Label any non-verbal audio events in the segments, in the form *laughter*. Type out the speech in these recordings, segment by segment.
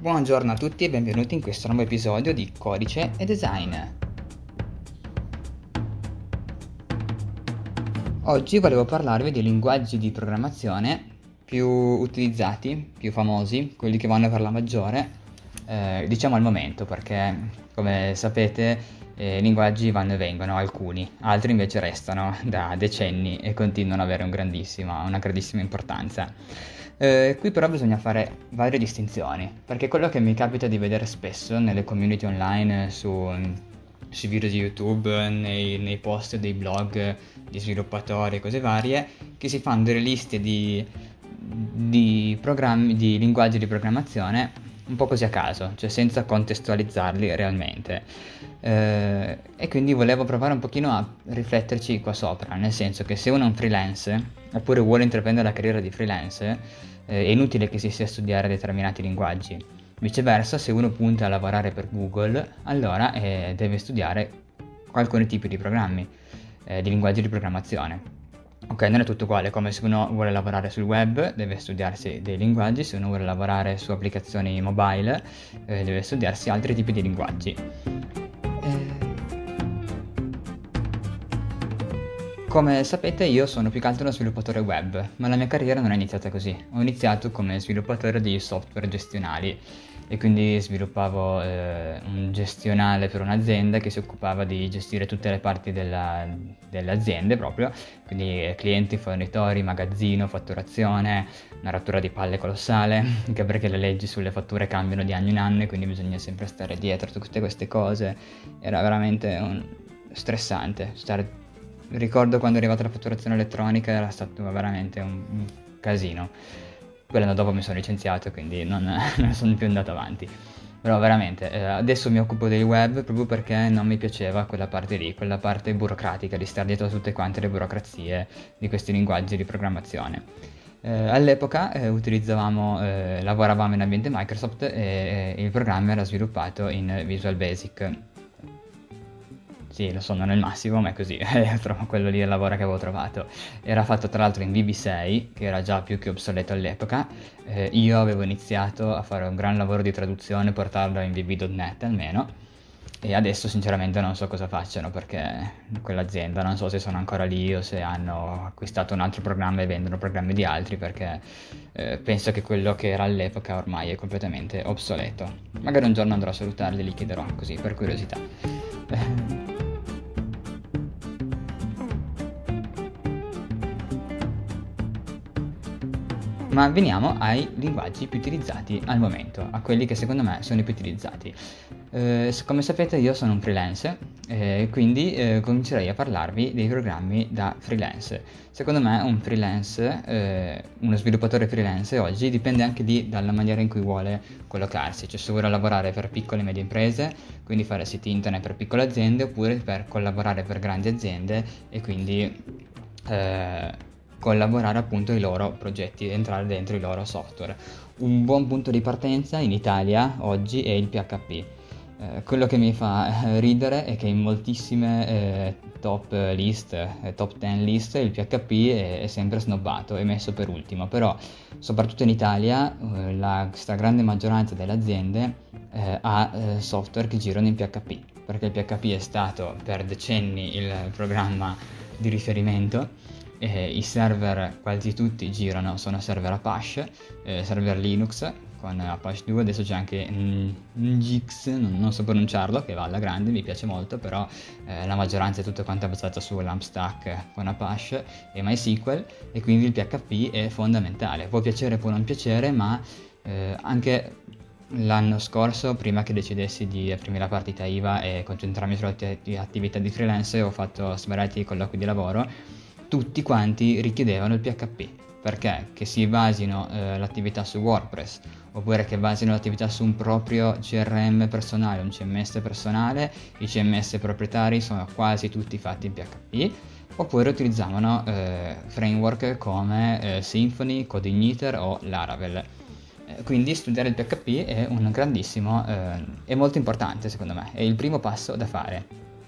Buongiorno a tutti e benvenuti in questo nuovo episodio di Codice e Design. Oggi volevo parlarvi dei linguaggi di programmazione più utilizzati, più famosi, quelli che vanno per la maggiore, eh, diciamo al momento, perché come sapete eh, linguaggi vanno e vengono, alcuni, altri invece restano da decenni e continuano ad avere un una grandissima importanza. Eh, qui però bisogna fare varie distinzioni, perché quello che mi capita di vedere spesso nelle community online, su, sui video di YouTube, nei, nei, post dei blog di sviluppatori e cose varie, che si fanno delle liste di, di, di linguaggi di programmazione un po' così a caso, cioè senza contestualizzarli realmente. Eh, e quindi volevo provare un pochino a rifletterci qua sopra, nel senso che se uno è un freelance, oppure vuole intraprendere la carriera di freelance, eh, è inutile che si sia a studiare determinati linguaggi. Viceversa, se uno punta a lavorare per Google, allora eh, deve studiare alcuni tipi di programmi, eh, di linguaggi di programmazione. Ok, non è tutto uguale, come se uno vuole lavorare sul web deve studiarsi dei linguaggi, se uno vuole lavorare su applicazioni mobile eh, deve studiarsi altri tipi di linguaggi. Come sapete io sono più che altro uno sviluppatore web, ma la mia carriera non è iniziata così. Ho iniziato come sviluppatore di software gestionali e quindi sviluppavo eh, un gestionale per un'azienda che si occupava di gestire tutte le parti della, delle aziende proprio, quindi eh, clienti, fornitori, magazzino, fatturazione, una rottura di palle colossale, *laughs* anche perché le leggi sulle fatture cambiano di anno in anno e quindi bisogna sempre stare dietro a tutte queste cose. Era veramente un... stressante stare ricordo quando è arrivata la fatturazione elettronica era stato veramente un, un casino. Quell'anno dopo mi sono licenziato, quindi non, *laughs* non sono più andato avanti. Però veramente, eh, adesso mi occupo del web proprio perché non mi piaceva quella parte lì, quella parte burocratica di stare dietro a tutte quante le burocrazie di questi linguaggi di programmazione. Eh, all'epoca eh, utilizzavamo, eh, lavoravamo in ambiente Microsoft e il programma era sviluppato in Visual Basic sì, lo so, non è il massimo, ma è così, *laughs* è quello lì il lavoro che avevo trovato. Era fatto tra l'altro in VB6, che era già più che obsoleto all'epoca. Eh, io avevo iniziato a fare un gran lavoro di traduzione, portarlo in VB.net almeno. E adesso sinceramente non so cosa facciano perché quell'azienda non so se sono ancora lì o se hanno acquistato un altro programma e vendono programmi di altri perché eh, penso che quello che era all'epoca ormai è completamente obsoleto. Magari un giorno andrò a salutarli e li chiederò così per curiosità. Ma veniamo ai linguaggi più utilizzati al momento, a quelli che secondo me sono i più utilizzati. Eh, come sapete io sono un freelance, eh, quindi eh, comincerei a parlarvi dei programmi da freelance. Secondo me un freelance, eh, uno sviluppatore freelance oggi dipende anche di, dalla maniera in cui vuole collocarsi, cioè se vuole lavorare per piccole e medie imprese, quindi fare siti internet per piccole aziende, oppure per collaborare per grandi aziende e quindi eh, collaborare appunto ai loro progetti, entrare dentro i loro software. Un buon punto di partenza in Italia oggi è il PHP. Eh, quello che mi fa eh, ridere è che in moltissime eh, top list, eh, top 10 list, il PHP è, è, sempre snobbato, è messo per ultimo, però soprattutto in Italia la stragrande maggioranza delle aziende ha software che girano in PHP, perché il PHP è stato per decenni il programma di riferimento I server quasi tutti girano, sono server Apache, server Linux con Apache 2, adesso c'è anche Nginx, non, non, so pronunciarlo, che va alla grande, mi piace molto, però eh, la maggioranza è tutta quanta basata su LampStack con Apache e MySQL e quindi il PHP è fondamentale. Può piacere, può non piacere, ma eh, anche l'anno scorso, prima che decidessi di aprirmi la partita IVA e concentrarmi sulle attività di freelance, ho fatto svariati colloqui di lavoro tutti quanti richiedevano il PHP. Perché? Che si basino eh, l'attività su WordPress oppure che basino l'attività su un proprio CRM personale, un CMS personale, i CMS proprietari sono quasi tutti fatti in PHP, oppure utilizzavano eh, framework come eh, Symfony, Codeigniter o Laravel. Eh, quindi studiare il PHP è un grandissimo, eh, è molto importante secondo me, è il primo passo da fare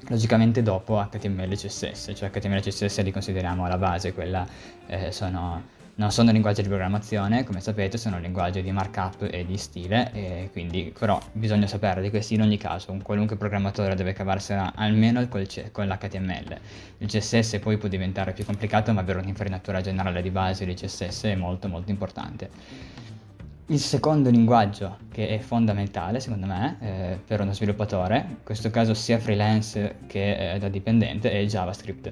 logicamente dopo HTML e CSS, cioè HTML e CSS li consideriamo la base, quella eh, sono Non sono linguaggi di programmazione, come sapete, sono linguaggi di markup e di stile, e quindi però bisogna sapere di questi in ogni caso. Un qualunque programmatore deve cavarsela almeno con l'HTML. Il CSS poi può diventare più complicato, ma avere un'infarinatura generale di base di CSS è molto molto importante. Il secondo linguaggio che è fondamentale secondo me eh, per uno sviluppatore, in questo caso sia freelance che eh, da dipendente, è JavaScript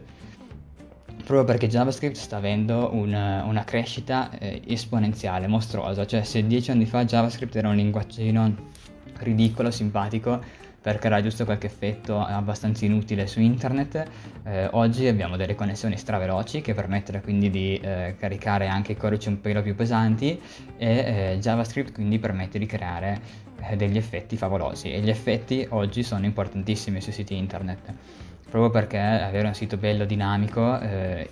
proprio perché JavaScript sta avendo una, una crescita eh, esponenziale, mostruosa, cioè se dieci anni fa JavaScript era un linguaggino ridicolo, simpatico, per creare giusto qualche effetto abbastanza inutile su internet, eh, oggi abbiamo delle connessioni straveloci che permettono quindi di eh, caricare anche codici un pelo più pesanti e eh, JavaScript quindi permette di creare eh, degli effetti favolosi. E gli effetti oggi sono importantissimi sui siti internet proprio perché avere un sito bello, dinamico, eh,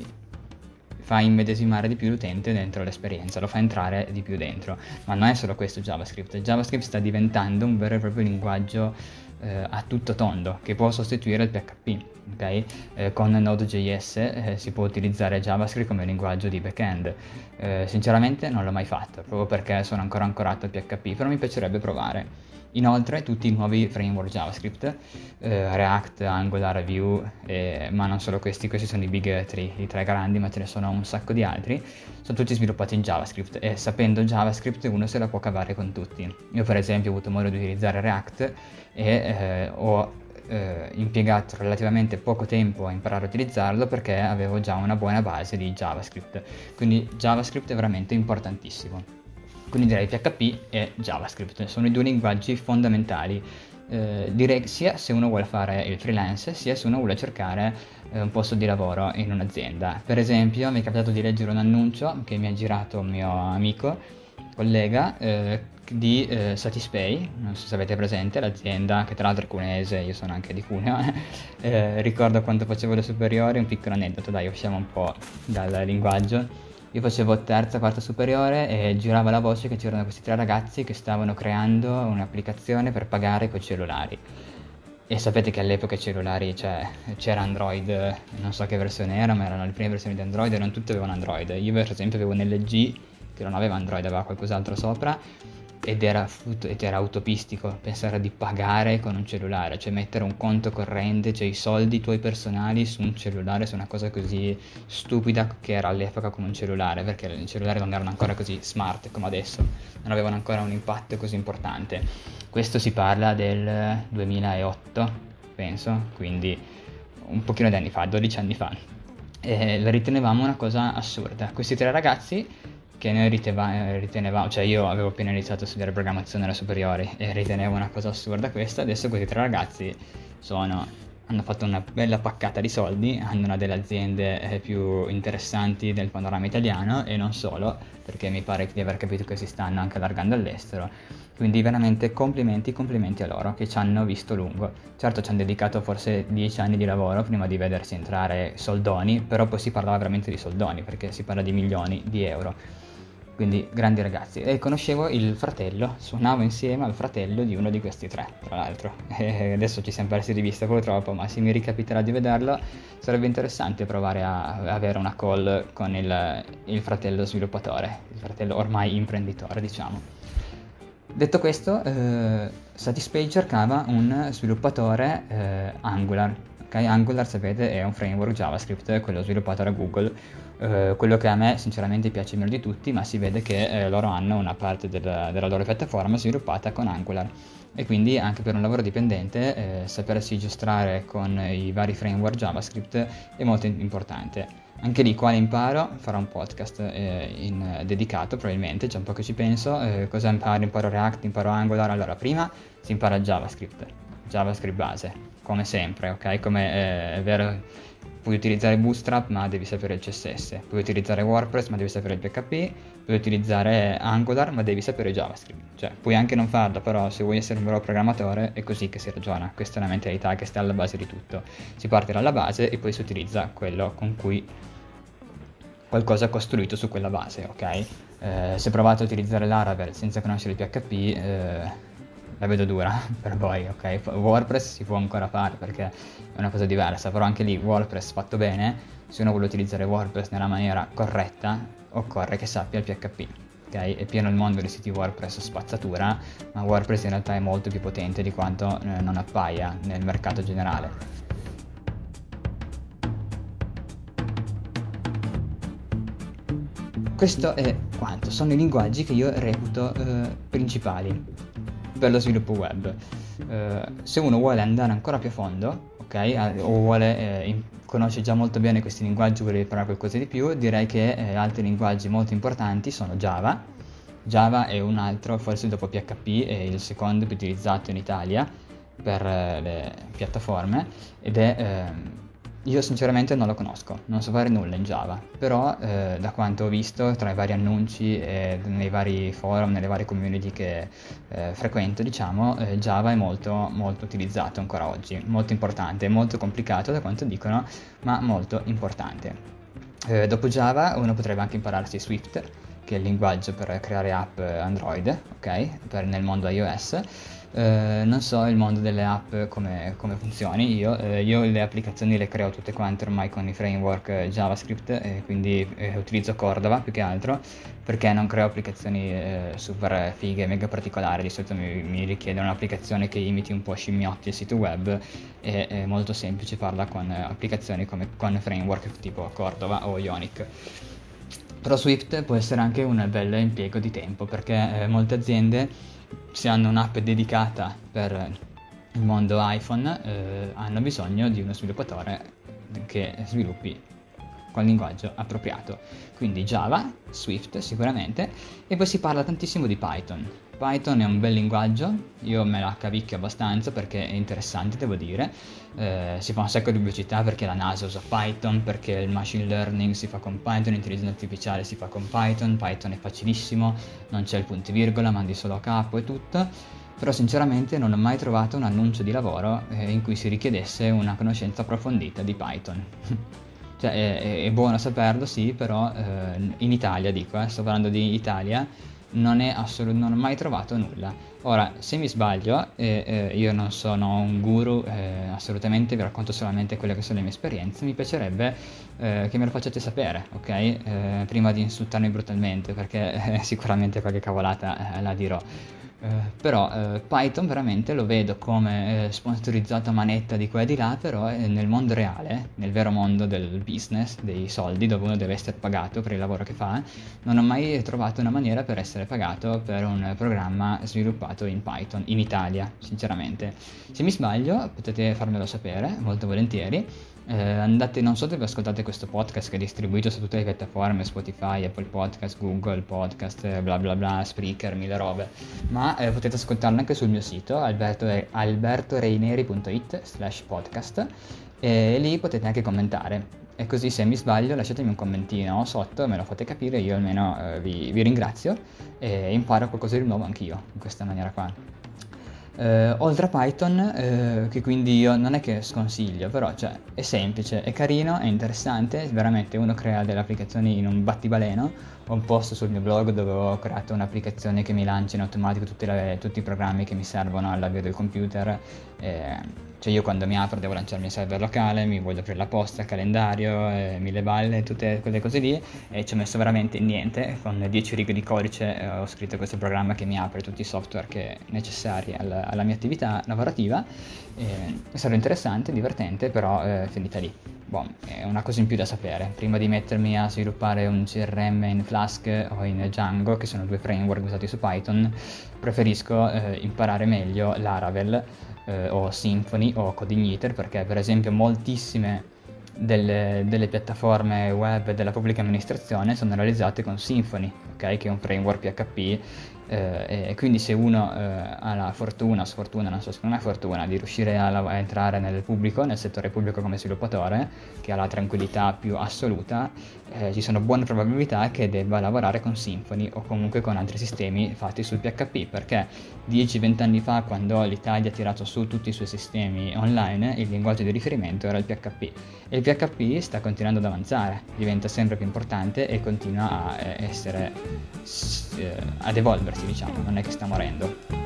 fa immedesimare di più l'utente dentro l'esperienza, lo fa entrare di più dentro. Ma non è solo questo JavaScript, JavaScript sta diventando un vero e proprio linguaggio eh, a tutto tondo che può sostituire il PHP. Okay? Eh, con Node.js eh, si può utilizzare JavaScript come linguaggio di backend. Eh, sinceramente non l'ho mai fatto, proprio perché sono ancora ancorato al PHP, però mi piacerebbe provare. Inoltre tutti i nuovi framework JavaScript, eh, React, Angular, Vue, eh, ma non solo questi, questi sono i big 3, i tre grandi, ma ce ne sono un sacco di altri, sono tutti sviluppati in JavaScript e sapendo JavaScript uno se la può cavare con tutti. Io per esempio ho avuto modo di utilizzare React e eh, ho eh, impiegato relativamente poco tempo a imparare a utilizzarlo perché avevo già una buona base di JavaScript. Quindi JavaScript è veramente importantissimo. Quindi direi PHP e JavaScript, sono i due linguaggi fondamentali. Eh, direi sia se uno vuole fare il freelance sia se uno vuole cercare eh, un posto di lavoro in un'azienda. Per esempio mi è capitato di leggere un annuncio che mi ha girato un mio amico, collega, eh, di eh, Satispay, non so se avete presente, l'azienda che tra l'altro è cuneese, io sono anche di Cuneo, *laughs* eh, ricordo quando facevo le superiori, un piccolo aneddoto, dai usciamo un po' dal linguaggio io facevo terza, quarta superiore e girava la voce che c'erano questi tre ragazzi che stavano creando un'applicazione per pagare coi cellulari. E sapete che all'epoca i cellulari, cioè, c'era Android, non so che versione era, ma erano le prime versioni di Android e non tutte avevano Android. Io per esempio avevo un LG che non aveva Android, aveva qualcos'altro sopra ed era, ed era, utopistico pensare di pagare con un cellulare, cioè mettere un conto corrente, cioè i soldi tuoi personali su un cellulare, su una cosa così stupida che era all'epoca come un cellulare, perché i cellulari non erano ancora così smart come adesso, non avevano ancora un impatto così importante. Questo si parla del 2008, penso, quindi un pochino di anni fa, 12 anni fa. E la ritenevamo una cosa assurda. Questi tre ragazzi che noi riteva- ritenevamo, cioè io avevo appena iniziato a studiare programmazione alle superiori e ritenevo una cosa assurda questa, adesso questi tre ragazzi sono, hanno fatto una bella paccata di soldi, hanno una delle aziende eh, più interessanti del panorama italiano e non solo, perché mi pare di aver capito che si stanno anche allargando all'estero. Quindi veramente complimenti, complimenti a loro che ci hanno visto lungo. Certo ci hanno dedicato forse dieci anni di lavoro prima di vedersi entrare soldoni, però poi si parlava veramente di soldoni perché si parla di milioni di euro quindi grandi ragazzi. E conoscevo il fratello, suonavo insieme al fratello di uno di questi tre, tra l'altro. *laughs* E adesso ci siamo persi di vista purtroppo, ma se mi ricapiterà di vederlo sarebbe interessante provare a avere una call con il, il fratello sviluppatore, il fratello ormai imprenditore, diciamo. Detto questo, eh, Satispay cercava un sviluppatore eh, Angular. Okay? Angular, sapete, è un framework JavaScript, quello sviluppato da Google eh, quello che a me sinceramente piace meno di tutti, ma si vede che eh, loro hanno una parte del, della loro piattaforma sviluppata con Angular e quindi anche per un lavoro dipendente eh, sapersi giostrare con i vari framework JavaScript è molto importante. Anche lì quale imparo? Farò un podcast eh, in, dedicato probabilmente, c'è un po' che ci penso. Eh, cosa imparo? Imparo React, imparo Angular. Allora, prima si impara JavaScript, JavaScript base, come sempre, ok? Come eh, è vero puoi utilizzare Bootstrap ma devi sapere il CSS, puoi utilizzare WordPress ma devi sapere il PHP, puoi utilizzare Angular ma devi sapere JavaScript, cioè puoi anche non farlo, però se vuoi essere un bravo programmatore è così che si ragiona, questa è una mentalità che sta alla base di tutto, si parte dalla base e poi si utilizza quello con cui qualcosa è costruito su quella base, ok? Eh, se provate a utilizzare Laravel senza conoscere il PHP, eh, la vedo dura *laughs* per voi, ok? WordPress si può ancora fare perché è una cosa diversa, però anche lì WordPress fatto bene, se uno vuole utilizzare WordPress nella maniera corretta, occorre che sappia il PHP. Okay? È pieno il mondo dei siti WordPress spazzatura, ma WordPress in realtà è molto più potente di quanto eh, non appaia nel mercato generale. Questo è quanto, sono i linguaggi che io reputo eh, principali per lo sviluppo web. Eh, se uno vuole andare ancora più a fondo, ok, o vuole eh, in- conosce già molto bene questi linguaggi, vuole imparare qualcosa di più, direi che eh, altri linguaggi molto importanti sono Java. Java è un altro, forse dopo PHP, è il secondo più utilizzato in Italia per eh, le piattaforme ed è ehm, io sinceramente non lo conosco, non so fare nulla in Java, però eh, da quanto ho visto tra i vari annunci e nei vari forum, nelle varie community che eh, frequento, diciamo, eh, Java è molto, molto utilizzato ancora oggi, molto importante, molto complicato da quanto dicono, ma molto importante. Eh, dopo Java uno potrebbe anche impararsi Swift, che è il linguaggio per creare app Android, ok, per, nel mondo iOS eh, non so il mondo delle app come, come funzioni, io, eh, io, le applicazioni le creo tutte quante ormai con i framework eh, JavaScript e quindi eh, utilizzo Cordova più che altro perché non creo applicazioni eh, super fighe, mega particolari, di solito mi, mi richiede un'applicazione che imiti un po' scimmiotti il sito web e è molto semplice farla con applicazioni come con framework tipo Cordova o Ionic. Però Swift può essere anche un bel impiego di tempo perché molte aziende se hanno un'app dedicata per il mondo iPhone eh, hanno bisogno di uno sviluppatore che sviluppi con linguaggio appropriato. Quindi Java, Swift sicuramente e poi si parla tantissimo di Python. Python è un bel linguaggio, io me la cavicchio abbastanza perché è interessante, devo dire. Eh, si fa un sacco di pubblicità perché la NASA usa Python, perché il machine learning si fa con Python, l'intelligenza artificiale si fa con Python, Python è facilissimo, non c'è il punto e virgola, mandi solo a capo e tutto. Però sinceramente non ho mai trovato un annuncio di lavoro eh, in cui si richiedesse una conoscenza approfondita di Python. *laughs* cioè è, è, buono saperlo, sì, però eh, in Italia dico, eh, sto parlando di Italia non, assolut- non ho mai trovato nulla. Ora, se mi sbaglio, eh, eh, io non sono un guru, eh, assolutamente, vi racconto solamente quelle che sono le mie esperienze, mi piacerebbe eh, che me lo facciate sapere, ok? Eh, prima di insultarmi brutalmente, perché *laughs* eh, sicuramente qualche cavolata la dirò. Eh, però eh, Python veramente lo vedo come eh, sponsorizzato a manetta di qua e di là, però nel mondo reale, nel vero mondo del business, dei soldi, dove uno deve essere pagato per il lavoro che fa, non ho mai trovato una maniera per essere pagato per un programma sviluppato in Python, in Italia, sinceramente. Se mi sbaglio potete farmelo sapere, molto volentieri. Eh, andate, non so dove ascoltate questo podcast che è distribuito su tutte le piattaforme, Spotify, Apple Podcast, Google Podcast, bla bla bla, Spreaker, mille robe, ma eh, potete ascoltarlo anche sul mio sito alberto, albertoreineri.it slash podcast e lì potete anche commentare. E così se mi sbaglio lasciatemi un commentino sotto, me lo fate capire, io almeno eh, vi, vi ringrazio e imparo qualcosa di nuovo anch'io in questa maniera qua. Eh, oltre a Python, eh, che quindi io non è che sconsiglio, però cioè, è semplice, è carino, è interessante, veramente uno crea delle applicazioni in un battibaleno. Ho un post sul mio blog dove ho creato un'applicazione che mi lancia in automatico le, tutti i programmi che mi servono all'avvio del computer. Eh, cioè io quando mi apro devo lanciarmi il server locale, mi voglio aprire la posta, il calendario, eh, mille balle, tutte quelle cose lì e ci ho messo veramente niente, con 10 righe di codice eh, ho scritto questo programma che mi apre tutti i software necessari alla, alla mia attività lavorativa. È stato interessante, divertente, però è eh, finita lì. Boh, è una cosa in più da sapere. Prima di mettermi a sviluppare un CRM in Flask o in Django, che sono due framework usati su Python, preferisco eh, imparare meglio Laravel eh, o Symfony o Codigniter perché per esempio moltissime delle, delle, piattaforme web della pubblica amministrazione sono realizzate con Symfony, okay? che è un framework PHP eh, e quindi se uno eh, ha la fortuna, sfortuna, non so se non è fortuna, di riuscire a, a, entrare nel pubblico, nel settore pubblico come sviluppatore, che ha la tranquillità più assoluta, eh, ci sono buone probabilità che debba lavorare con Symfony o comunque con altri sistemi fatti sul PHP, perché 10-20 anni fa, quando l'Italia ha tirato su tutti i suoi sistemi online, il linguaggio di riferimento era il PHP. E il PHP sta continuando ad avanzare, diventa sempre più importante e continua a eh, essere, eh, ad evolversi, diciamo, non è che sta morendo.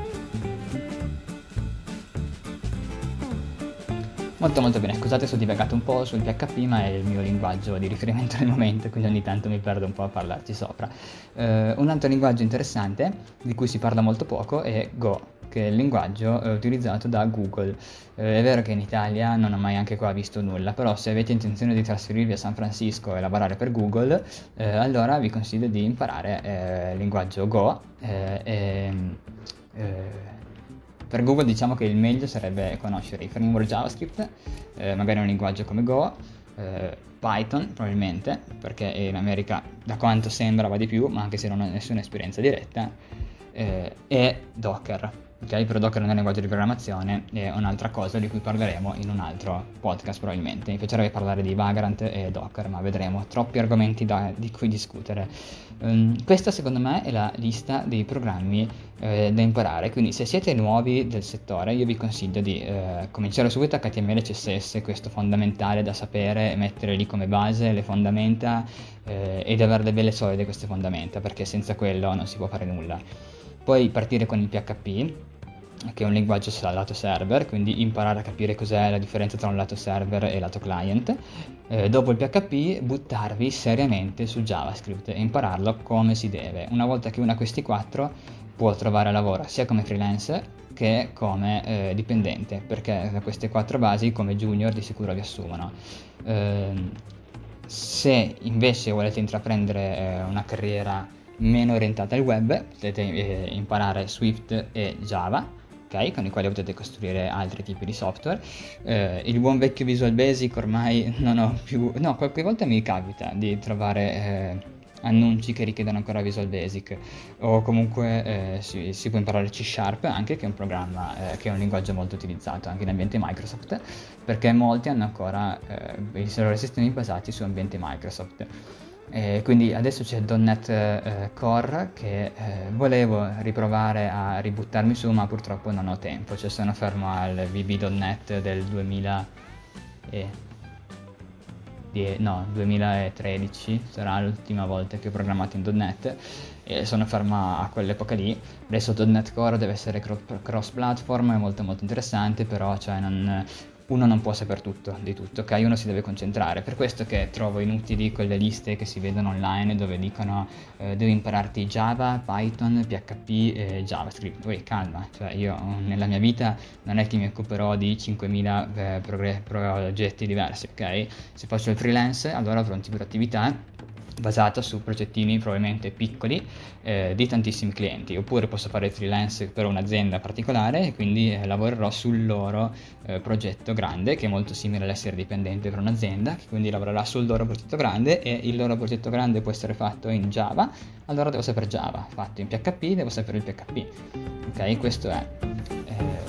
Molto molto bene, scusate se ho divagato un po' sul PHP, ma è il mio linguaggio di riferimento nel momento, quindi ogni tanto mi perdo un po' a parlarci sopra. Uh, un altro linguaggio interessante, di cui si parla molto poco, è Go, che è il linguaggio eh, utilizzato da Google. Eh, è vero che in Italia non ho mai anche qua visto nulla, però se avete intenzione di trasferirvi a San Francisco e lavorare per Google, eh, allora vi consiglio di imparare eh, il linguaggio Go. Eh, e, per Google diciamo che il meglio sarebbe conoscere i framework JavaScript, eh, magari un linguaggio come Go, eh, Python probabilmente, perché in America da quanto sembra va di più, ma anche se non ho nessuna esperienza diretta, eh, e Docker. Ok, però Docker non è un linguaggio di programmazione, è un'altra cosa di cui parleremo in un altro podcast probabilmente. Mi piacerebbe parlare di Vagrant e Docker, ma vedremo troppi argomenti da, di cui discutere. Um, questa secondo me è la lista dei programmi eh, da imparare, quindi se siete nuovi del settore io vi consiglio di eh, cominciare subito HTML e CSS, questo fondamentale da sapere, mettere lì come base le fondamenta eh, ed avere le belle solide queste fondamenta, perché senza quello non si può fare nulla. Poi partire con il PHP, che è un linguaggio sul lato server, quindi imparare a capire cos'è la differenza tra un lato server e lato client. Eh, dopo il PHP buttarvi seriamente su JavaScript e impararlo come si deve. Una volta che uno ha questi quattro può trovare lavoro sia come freelance che come eh, dipendente, perché da queste quattro basi come junior di sicuro vi assumono. Eh, se invece volete intraprendere eh, una carriera meno orientata al web, potete eh, imparare Swift e Java ok? Con i quali potete costruire altri tipi di software. Eh, il buon vecchio Visual Basic ormai *laughs* non ho più... No, qualche volta mi capita di trovare... Eh, annunci che richiedono ancora Visual Basic o comunque eh, si, si, può imparare C Sharp anche che è un programma eh, che è un linguaggio molto utilizzato anche in ambiente Microsoft perché molti hanno ancora eh, i loro sistemi basati su ambiente Microsoft e quindi adesso c'è .NET eh, Core che eh, volevo riprovare a ributtarmi su ma purtroppo non ho tempo, cioè sono fermo al VB.NET del 2000 e... Die... no, 2013 sarà l'ultima volta che ho programmato in .NET e sono fermo a quell'epoca lì. Adesso .NET Core deve essere cross platform è molto molto interessante però cioè non, uno non può sapere tutto di tutto, ok? Uno si deve concentrare. Per questo che trovo inutili quelle liste che si vedono online dove dicono eh, devi impararti Java, Python, PHP e JavaScript. Poi calma, cioè io nella mia vita non è che mi occuperò di 5.000 eh, progetti diversi, ok? Se faccio il freelance allora avrò un tipo di attività basata su progettini probabilmente piccoli eh, di tantissimi clienti, oppure posso fare freelance per un'azienda particolare e quindi eh, lavorerò sul loro eh, progetto grande, che è molto simile all'essere dipendente per un'azienda, che quindi lavorerà sul loro progetto grande e il loro progetto grande può essere fatto in Java, allora devo sapere Java, fatto in PHP devo sapere il PHP. Ok, questo è. Eh,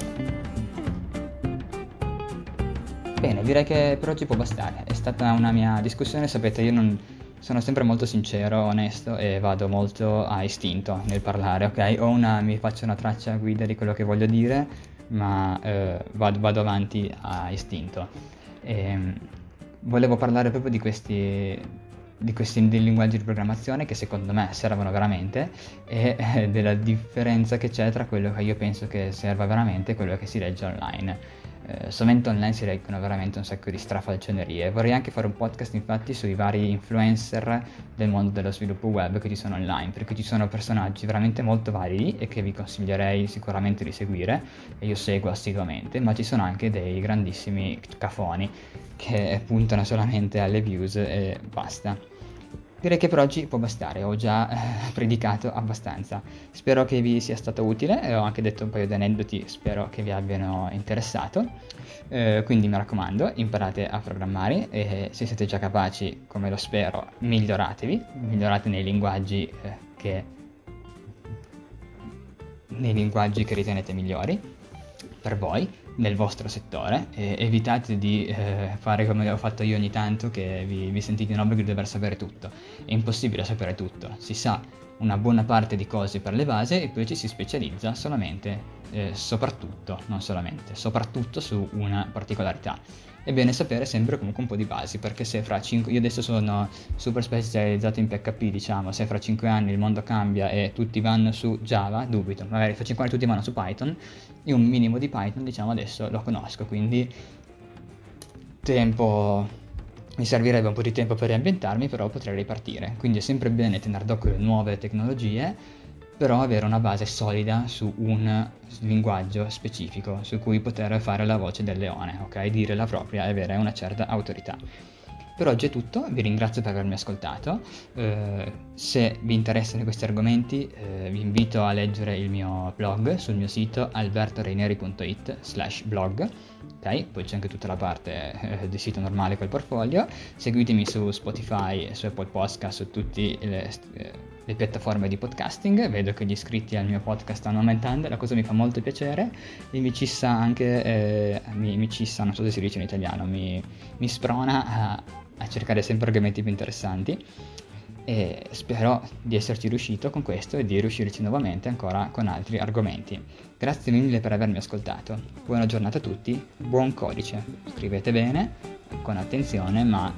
bene, direi che per oggi può bastare. È stata una mia discussione, sapete, io non sono sempre molto sincero, onesto e vado molto a istinto nel parlare, ok? Ho una, mi faccio una traccia guida di quello che voglio dire, ma eh, vado, vado, avanti a istinto. E, ehm, volevo parlare proprio di questi, di questi linguaggi di programmazione che secondo me servono veramente e eh, della differenza che c'è tra quello che io penso che serva veramente e quello che si legge online eh, solamente online si leggono veramente un sacco di strafalcionerie. Vorrei anche fare un podcast infatti sui vari influencer del mondo dello sviluppo web che ci sono online, perché ci sono personaggi veramente molto vari e che vi consiglierei sicuramente di seguire e io seguo assiduamente, ma ci sono anche dei grandissimi cafoni che puntano solamente alle views e basta. Direi che per oggi può bastare, ho già eh, *laughs* predicato abbastanza. Spero che vi sia stato utile, eh, ho anche detto un paio di aneddoti, spero che vi abbiano interessato. Eh, quindi mi raccomando, imparate a programmare e se siete già capaci, come lo spero, miglioratevi, migliorate nei linguaggi eh, che nei linguaggi che ritenete migliori per voi nel vostro settore e evitate di eh, fare come ho fatto io ogni tanto che vi, vi sentite in obbligo di dover sapere tutto. È impossibile sapere tutto, si sa una buona parte di cose per le basi e poi ci si specializza solamente, eh, soprattutto, non solamente, soprattutto su una particolarità. È bene sapere sempre comunque un po' di basi, perché se fra 5, io adesso sono super specializzato in PHP, diciamo, se fra 5 anni il mondo cambia e tutti vanno su Java, dubito, magari fra 5 anni tutti vanno su Python, io un minimo di Python, diciamo, adesso lo conosco, quindi tempo, mi servirebbe un po' di tempo per riambientarmi, però potrei ripartire. Quindi è sempre bene tenere d'occhio le nuove tecnologie, però avere una base solida su un linguaggio specifico su cui poter fare la voce del leone, ok? Dire la propria e avere una certa autorità. Per oggi è tutto, vi ringrazio per avermi ascoltato, eh, se vi interessano questi argomenti eh, vi invito a leggere il mio blog sul mio sito albertoreineri.it slash blog, ok? Poi c'è anche tutta la parte eh, del sito normale col portfolio, seguitemi su Spotify, su Apple Podcast, su tutte le, eh, le piattaforme di podcasting, vedo che gli iscritti al mio podcast stanno aumentando, la cosa mi fa molto piacere. E mi cissa anche, eh, mi, mi cissa, non so se si dice in italiano, mi, mi sprona a a cercare sempre argomenti più interessanti. E spero di esserci riuscito con questo e di riuscirci nuovamente ancora con altri argomenti. Grazie mille per avermi ascoltato, buona giornata a tutti, buon codice, scrivete bene, con attenzione ma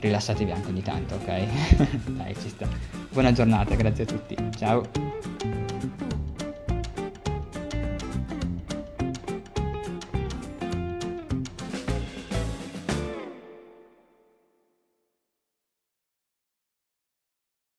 rilassatevi anche ogni tanto, ok? *laughs* Dai, ci sta. Buona giornata, grazie a tutti, ciao!